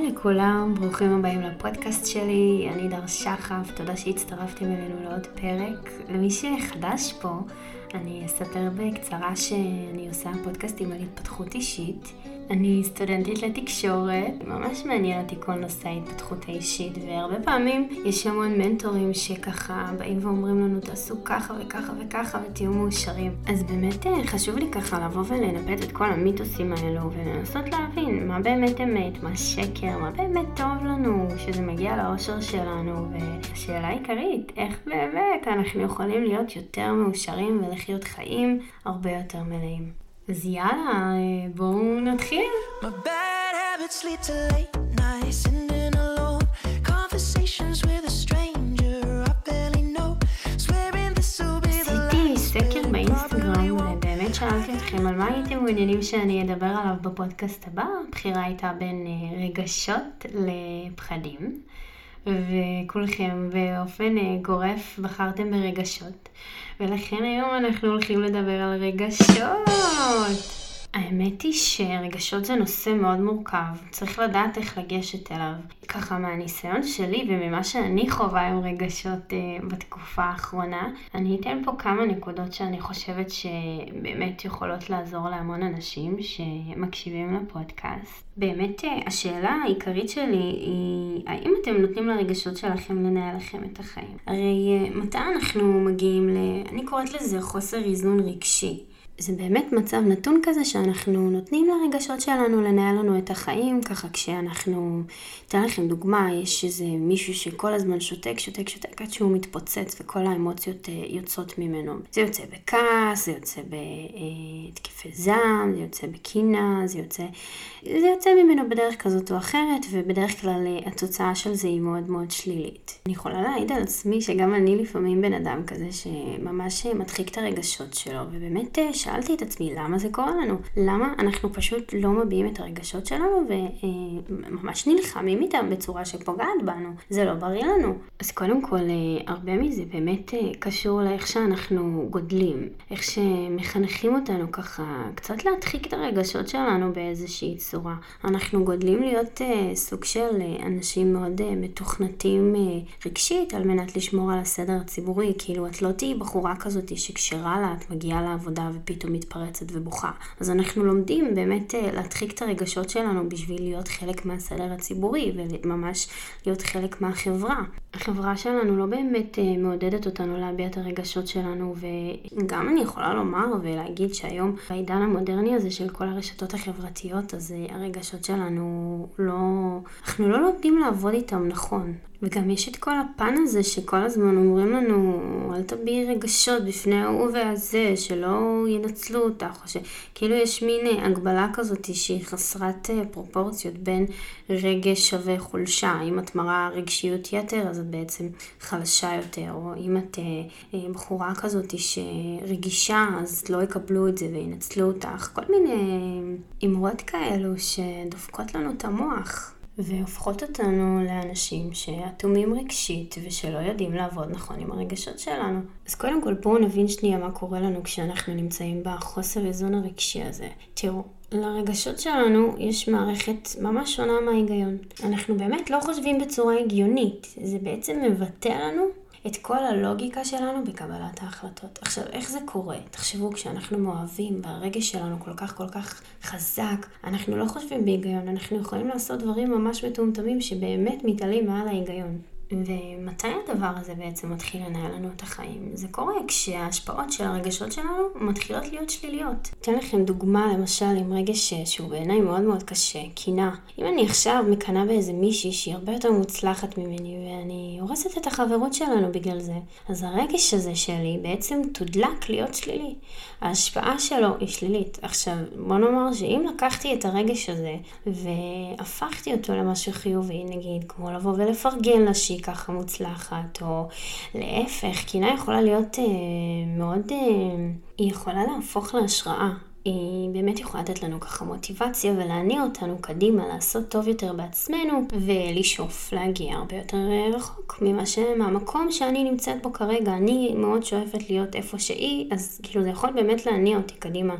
היי לכולם, ברוכים הבאים לפודקאסט שלי, אני דר שחף, תודה שהצטרפתם אלינו לעוד פרק. למי שחדש פה, אני אספר בקצרה שאני עושה פודקאסטים על התפתחות אישית. אני סטודנטית לתקשורת, ממש מעניין אותי כל נושא ההתפתחות האישית, והרבה פעמים יש המון מנטורים שככה באים ואומרים לנו תעשו ככה וככה וככה ותהיו מאושרים. אז באמת אה, חשוב לי ככה לבוא ולנפט את כל המיתוסים האלו ולנסות להבין מה באמת אמת, מה שקר, מה באמת טוב לנו, שזה מגיע לאושר שלנו, והשאלה העיקרית, איך באמת אנחנו יכולים להיות יותר מאושרים ולחיות חיים הרבה יותר מלאים. אז יאללה, בואו נתחיל. עשיתי סקר באינסטגרם ובאמת שאלתי אתכם על מה הייתם מעוניינים שאני אדבר עליו בפודקאסט הבא. הבחירה הייתה בין אה, רגשות לפחדים. וכולכם באופן אה, גורף בחרתם ברגשות. ולכן היום אנחנו הולכים לדבר על רגשות. האמת היא שרגשות זה נושא מאוד מורכב, צריך לדעת איך לגשת אליו. ככה מהניסיון שלי וממה שאני חווה עם רגשות uh, בתקופה האחרונה, אני אתן פה כמה נקודות שאני חושבת שבאמת יכולות לעזור להמון אנשים שמקשיבים לפודקאסט. באמת uh, השאלה העיקרית שלי היא, האם אתם נותנים לרגשות שלכם לנהל לכם את החיים? הרי uh, מתי אנחנו מגיעים ל... אני קוראת לזה חוסר איזון רגשי. זה באמת מצב נתון כזה שאנחנו נותנים לרגשות שלנו לנהל לנו את החיים, ככה כשאנחנו, אתן לכם דוגמה, יש איזה מישהו שכל הזמן שותק, שותק, שותק, עד שהוא מתפוצץ וכל האמוציות אה, יוצאות ממנו. זה יוצא בכעס, זה יוצא בהתקפי זעם, זה יוצא בקינה, זה יוצא, זה יוצא ממנו בדרך כזאת או אחרת, ובדרך כלל אה, התוצאה של זה היא מאוד מאוד שלילית. אני יכולה להעיד על עצמי שגם אני לפעמים בן אדם כזה שממש מדחיק את הרגשות שלו, ובאמת אה, שאלתי את עצמי, למה זה קורה לנו? למה אנחנו פשוט לא מביעים את הרגשות שלנו וממש נלחמים איתם בצורה שפוגעת בנו? זה לא בריא לנו. אז קודם כל, אה, הרבה מזה באמת אה, קשור לאיך שאנחנו גודלים, איך שמחנכים אותנו ככה, קצת להדחיק את הרגשות שלנו באיזושהי צורה. אנחנו גודלים להיות אה, סוג של אנשים מאוד מתוכנתים רגשית על מנת לשמור על הסדר הציבורי. כאילו, את לא תהיי בחורה כזאת שכשרע לה, את מגיעה לעבודה ופתאום... פתאום מתפרצת ובוכה. אז אנחנו לומדים באמת אה, להדחיק את הרגשות שלנו בשביל להיות חלק מהסדר הציבורי וממש להיות חלק מהחברה. החברה שלנו לא באמת אה, מעודדת אותנו להביע את הרגשות שלנו וגם אני יכולה לומר ולהגיד שהיום בעידן המודרני הזה של כל הרשתות החברתיות אז אה, הרגשות שלנו לא, אנחנו לא לומדים לעבוד איתם נכון. וגם יש את כל הפן הזה שכל הזמן אומרים לנו, אל תביעי רגשות בפני ההוא והזה, שלא ינצלו אותך, או שכאילו יש מין אה, הגבלה כזאת שהיא חסרת אה, פרופורציות בין רגש שווה חולשה. אם את מראה רגשיות יתר, אז את בעצם חלשה יותר, או אם את אה, בחורה כזאת שרגישה, אז לא יקבלו את זה וינצלו אותך. כל מיני אמרות כאלו שדופקות לנו את המוח. והופכות אותנו לאנשים שאטומים רגשית ושלא יודעים לעבוד נכון עם הרגשות שלנו. אז קודם כל בואו נבין שנייה מה קורה לנו כשאנחנו נמצאים בחוסר איזון הרגשי הזה. תראו, לרגשות שלנו יש מערכת ממש שונה מההיגיון. אנחנו באמת לא חושבים בצורה הגיונית, זה בעצם מבטא לנו את כל הלוגיקה שלנו בקבלת ההחלטות. עכשיו, איך זה קורה? תחשבו, כשאנחנו מאוהבים והרגש שלנו כל כך כל כך חזק, אנחנו לא חושבים בהיגיון, אנחנו יכולים לעשות דברים ממש מטומטמים שבאמת מתעלים מעל ההיגיון. ומתי הדבר הזה בעצם מתחיל לנהל לנו את החיים? זה קורה כשההשפעות של הרגשות שלנו מתחילות להיות שליליות. אתן לכם דוגמה למשל עם רגש שהוא בעיניי מאוד מאוד קשה, קינה. אם אני עכשיו מקנאה באיזה מישהי שהיא הרבה יותר מוצלחת ממני ואני הורסת את החברות שלנו בגלל זה, אז הרגש הזה שלי בעצם תודלק להיות שלילי. ההשפעה שלו היא שלילית. עכשיו, בוא נאמר שאם לקחתי את הרגש הזה והפכתי אותו למשהו חיובי, נגיד כמו לבוא ולפרגן לה ככה מוצלחת, או להפך, קינה יכולה להיות אה, מאוד, אה, היא יכולה להפוך להשראה. היא באמת יכולה לתת לנו ככה מוטיבציה ולהניע אותנו קדימה, לעשות טוב יותר בעצמנו ולשאוף להגיע הרבה יותר אה, רחוק ממה ש... מהמקום שאני נמצאת בו כרגע. אני מאוד שואפת להיות איפה שהיא, אז כאילו זה יכול באמת להניע אותי קדימה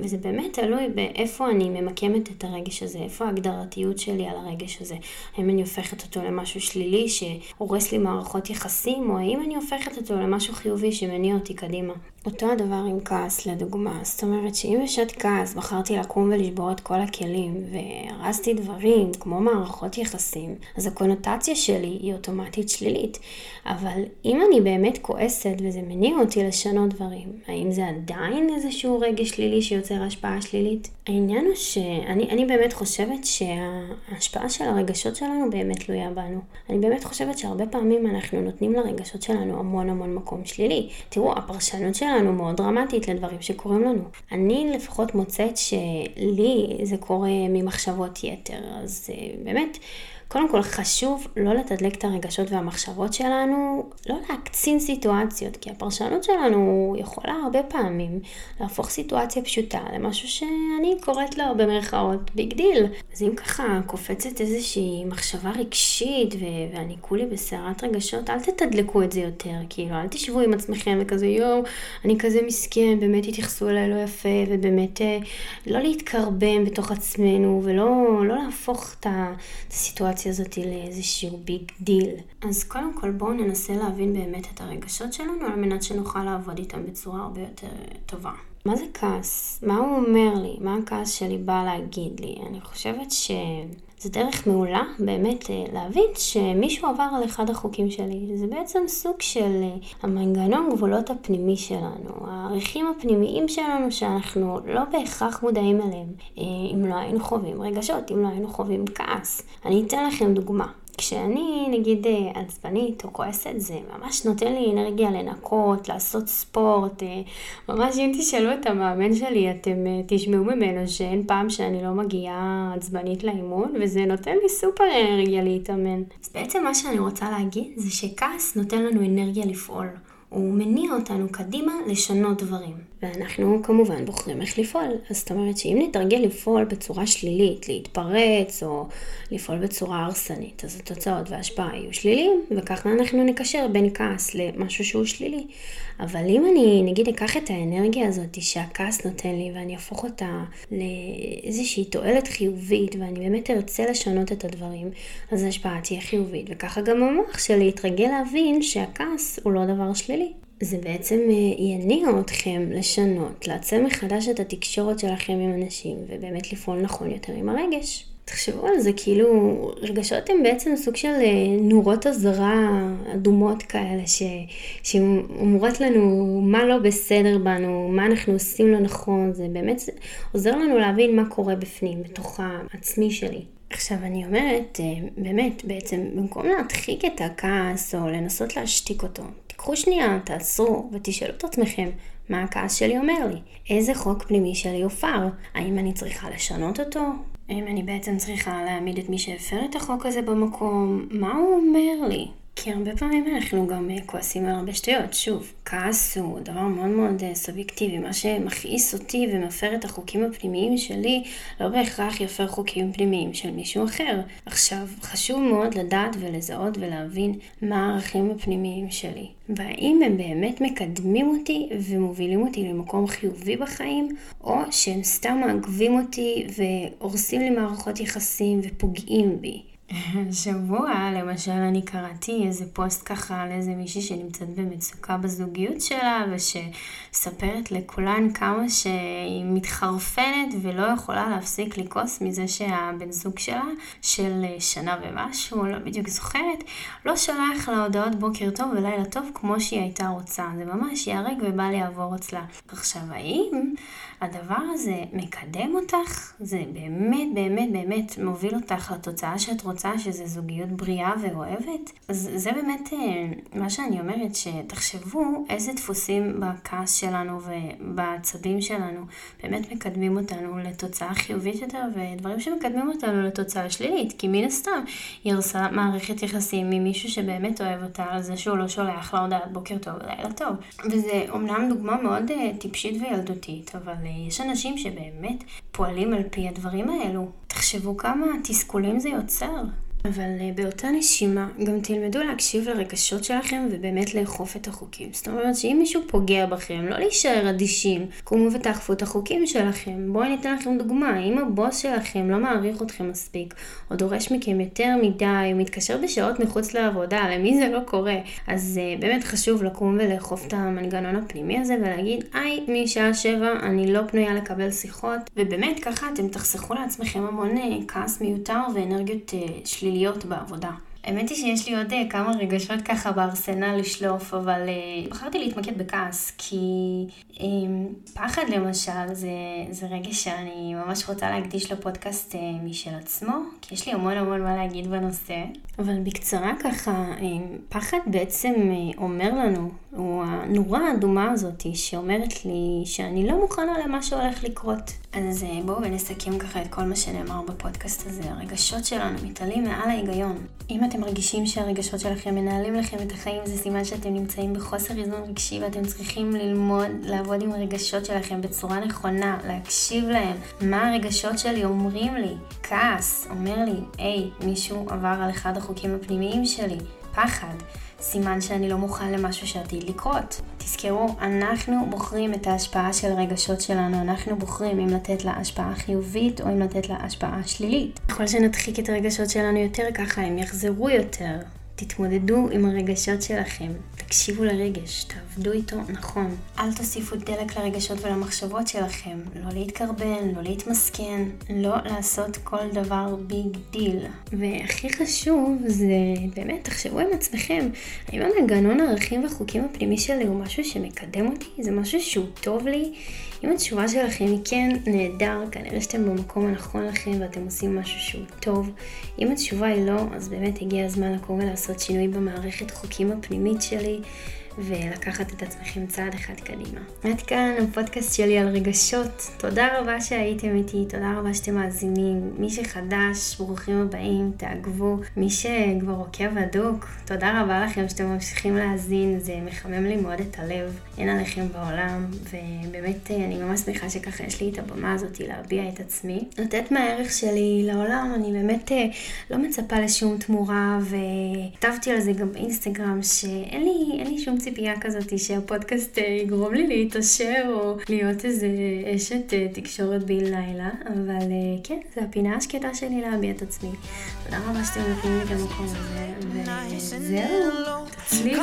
וזה באמת תלוי באיפה אני ממקמת את הרגש הזה, איפה ההגדרתיות שלי על הרגש הזה. האם אני הופכת אותו למשהו שלילי שהורס לי מערכות יחסים, או האם אני הופכת אותו למשהו חיובי שמניע אותי קדימה. אותו הדבר עם כעס לדוגמה, זאת אומרת שאם בשעת כעס בחרתי לקום ולשבור את כל הכלים והרסתי דברים כמו מערכות יחסים, אז הקונוטציה שלי היא אוטומטית שלילית. אבל אם אני באמת כועסת וזה מניע אותי לשנות דברים, האם זה עדיין איזשהו רגש שלילי שיוצר השפעה שלילית? העניין הוא שאני באמת חושבת שההשפעה של הרגשות שלנו באמת תלויה בנו. אני באמת חושבת שהרבה פעמים אנחנו נותנים לרגשות שלנו המון המון מקום שלילי. תראו, הפרשנות שלנו מאוד דרמטית לדברים שקורים לנו. אני לפחות מוצאת שלי זה קורה ממחשבות יתר, אז אה, באמת... קודם כל חשוב לא לתדלק את הרגשות והמחשבות שלנו, לא להקצין סיטואציות, כי הפרשנות שלנו יכולה הרבה פעמים להפוך סיטואציה פשוטה למשהו שאני קוראת לו במרכאות big deal. אז אם ככה קופצת איזושהי מחשבה רגשית ו- ואני כולי בסערת רגשות, אל תתדלקו את זה יותר, כאילו אל תשבו עם עצמכם וכזה יואו, אני כזה מסכן, באמת התייחסו אליי לא יפה, ובאמת אה, לא להתקרבן בתוך עצמנו ולא לא להפוך את הסיטואציה. הסיטואציה הזאת לאיזשהו big deal. אז קודם כל בואו ננסה להבין באמת את הרגשות שלנו על מנת שנוכל לעבוד איתם בצורה הרבה יותר טובה. מה זה כעס? מה הוא אומר לי? מה הכעס שלי בא להגיד לי? אני חושבת ש... זה דרך מעולה באמת אה, להבין שמישהו עבר על אחד החוקים שלי. זה בעצם סוג של אה, המנגנון גבולות הפנימי שלנו, הערכים הפנימיים שלנו שאנחנו לא בהכרח מודעים אליהם. אה, אם לא היינו חווים רגשות, אם לא היינו חווים כעס. אני אתן לכם דוגמה. כשאני נגיד אה, עצבנית או כועסת זה ממש נותן לי אנרגיה לנקות, לעשות ספורט, אה, ממש אם תשאלו את המאמן שלי אתם אה, תשמעו ממנו שאין פעם שאני לא מגיעה עצבנית לאימון וזה נותן לי סופר אנרגיה להתאמן. אז בעצם מה שאני רוצה להגיד זה שכעס נותן לנו אנרגיה לפעול. הוא מניע אותנו קדימה לשנות דברים. ואנחנו כמובן בוחרים איך לפעול. אז זאת אומרת שאם נתרגל לפעול בצורה שלילית, להתפרץ או לפעול בצורה הרסנית, אז התוצאות וההשפעה יהיו שליליים, וככה אנחנו נקשר בין כעס למשהו שהוא שלילי. אבל אם אני נגיד אקח את האנרגיה הזאת שהכעס נותן לי ואני אהפוך אותה לאיזושהי תועלת חיובית ואני באמת ארצה לשנות את הדברים, אז ההשפעה תהיה חיובית, וככה גם המוח שלי יתרגל להבין שהכעס הוא לא דבר שלילי. זה בעצם אה, יניע אתכם לשנות, לעצב מחדש את התקשורת שלכם עם אנשים, ובאמת לפעול נכון יותר עם הרגש. תחשבו על זה, כאילו, רגשות הם בעצם סוג של אה, נורות אזהרה אדומות כאלה, ש... שאומרות לנו מה לא בסדר בנו, מה אנחנו עושים לא נכון, זה באמת עוזר לנו להבין מה קורה בפנים, בתוך העצמי שלי. עכשיו אני אומרת, אה, באמת, בעצם, במקום להדחיק את הכעס או לנסות להשתיק אותו, קחו שנייה, תעצרו ותשאלו את עצמכם מה הכעס שלי אומר לי. איזה חוק פנימי שלי הופר? האם אני צריכה לשנות אותו? האם אני בעצם צריכה להעמיד את מי שהפר את החוק הזה במקום? מה הוא אומר לי? כי הרבה פעמים אנחנו גם אה, כועסים על הרבה שטויות. שוב, כעס הוא דבר מאוד מאוד אה, סובייקטיבי. מה שמכעיס אותי ומפר את החוקים הפנימיים שלי, לא בהכרח יפר חוקים פנימיים של מישהו אחר. עכשיו, חשוב מאוד לדעת ולזהות ולהבין מה הערכים הפנימיים שלי. והאם הם באמת מקדמים אותי ומובילים אותי למקום חיובי בחיים, או שהם סתם מעכבים אותי והורסים לי מערכות יחסים ופוגעים בי. שבוע, למשל, אני קראתי איזה פוסט ככה על איזה מישהי שנמצאת במצוקה בזוגיות שלה, ושספרת לכולן כמה שהיא מתחרפנת ולא יכולה להפסיק לכעוס מזה שהבן זוג שלה, של שנה ומשהו, לא בדיוק זוכרת, לא שולח לה הודעות בוקר טוב ולילה טוב כמו שהיא הייתה רוצה. זה ממש ייהרג ובל יעבור אצלה. עכשיו, האם הדבר הזה מקדם אותך? זה באמת, באמת, באמת מוביל אותך לתוצאה שאת רוצה? שזה זוגיות בריאה ואוהבת, אז זה באמת אה, מה שאני אומרת, שתחשבו איזה דפוסים בכעס שלנו ובעצבים שלנו באמת מקדמים אותנו לתוצאה חיובית יותר, ודברים שמקדמים אותנו לתוצאה שלילית, כי מן הסתם היא הרסה מערכת יחסים ממישהו שבאמת אוהב אותה על זה שהוא לא שולח לה הודעת בוקר טוב ולילה טוב. וזה אומנם דוגמה מאוד אה, טיפשית וילדותית, אבל אה, יש אנשים שבאמת פועלים על פי הדברים האלו. תחשבו כמה תסכולים זה יוצר. אבל אה, באותה נשימה, גם תלמדו להקשיב לרגשות שלכם ובאמת לאכוף את החוקים. זאת אומרת שאם מישהו פוגע בכם, לא להישאר אדישים, קומו ותאכפו את החוקים שלכם. בואו אני אתן לכם דוגמה, אם הבוס שלכם לא מעריך אתכם מספיק, או דורש מכם יותר מדי, או מתקשר בשעות מחוץ לעבודה, למי זה לא קורה, אז uh, באמת חשוב לקום ולאכוף את המנגנון הפנימי הזה ולהגיד, היי, משעה שבע אני לא פנויה לקבל שיחות, ובאמת ככה אתם תחסכו לעצמכם המון uh, כעס מיותר ואנרגיות uh, שליליות. בעבודה. האמת היא שיש לי עוד uh, כמה רגשות ככה בארסנל לשלוף, אבל uh, בחרתי להתמקד בכעס, כי um, פחד למשל זה, זה רגש שאני ממש רוצה להקדיש לפודקאסט uh, משל עצמו, כי יש לי המון המון מה להגיד בנושא. אבל בקצרה ככה, פחד בעצם אומר לנו, הוא הנורה האדומה הזאת שאומרת לי שאני לא מוכנה למה שהולך לקרות. אז בואו ונסכם ככה את כל מה שנאמר בפודקאסט הזה. הרגשות שלנו מתעלים מעל ההיגיון. אם אתם מרגישים שהרגשות שלכם מנהלים לכם את החיים, זה סימן שאתם נמצאים בחוסר איזון רגשי ואתם צריכים ללמוד לעבוד עם הרגשות שלכם בצורה נכונה, להקשיב להם. מה הרגשות שלי אומרים לי? כעס אומר לי, היי, מישהו עבר על אחד החוקים הפנימיים שלי. פחד. סימן שאני לא מוכן למשהו שעתיד לקרות. תזכרו, אנחנו בוחרים את ההשפעה של הרגשות שלנו, אנחנו בוחרים אם לתת לה השפעה חיובית או אם לתת לה השפעה שלילית. ככל שנדחיק את הרגשות שלנו יותר ככה, הם יחזרו יותר. תתמודדו עם הרגשות שלכם, תקשיבו לרגש, תעבדו איתו נכון. אל תוסיפו דלק לרגשות ולמחשבות שלכם, לא להתקרבן, לא להתמסכן, לא לעשות כל דבר big deal. והכי חשוב זה באמת, תחשבו עם עצמכם, האם המנגנון הערכים והחוקים הפנימי שלי הוא משהו שמקדם אותי? זה משהו שהוא טוב לי? אם התשובה שלכם היא כן, נהדר, כנראה שאתם במקום הנכון לכם ואתם עושים משהו שהוא טוב. אם התשובה היא לא, אז באמת הגיע הזמן לקום ולעשות שינוי במערכת חוקים הפנימית שלי. ולקחת את עצמכם צעד אחד קדימה. עד כאן הפודקאסט שלי על רגשות. תודה רבה שהייתם איתי, תודה רבה שאתם מאזינים. מי שחדש, ברוכים הבאים, תעקבו. מי שכבר עוקב הדוק, תודה רבה לכם שאתם ממשיכים להאזין, זה מחמם לי מאוד את הלב. אין עליכם בעולם, ובאמת אני ממש שמחה שככה יש לי את הבמה הזאת להביע את עצמי. לתת מהערך שלי לעולם, אני באמת אה, לא מצפה לשום תמורה, וכתבתי על זה גם באינסטגרם, שאין לי, לי שום ציפייה כזאת שהפודקאסט אה, יגרום לי להתעשר או להיות איזה אשת אה, תקשורת בן לילה, אבל אה, כן, זו הפינה השקטה שלי להביע את עצמי. תודה רבה שאתם נותנים לי את המקום הזה, וזהו, תצליחו.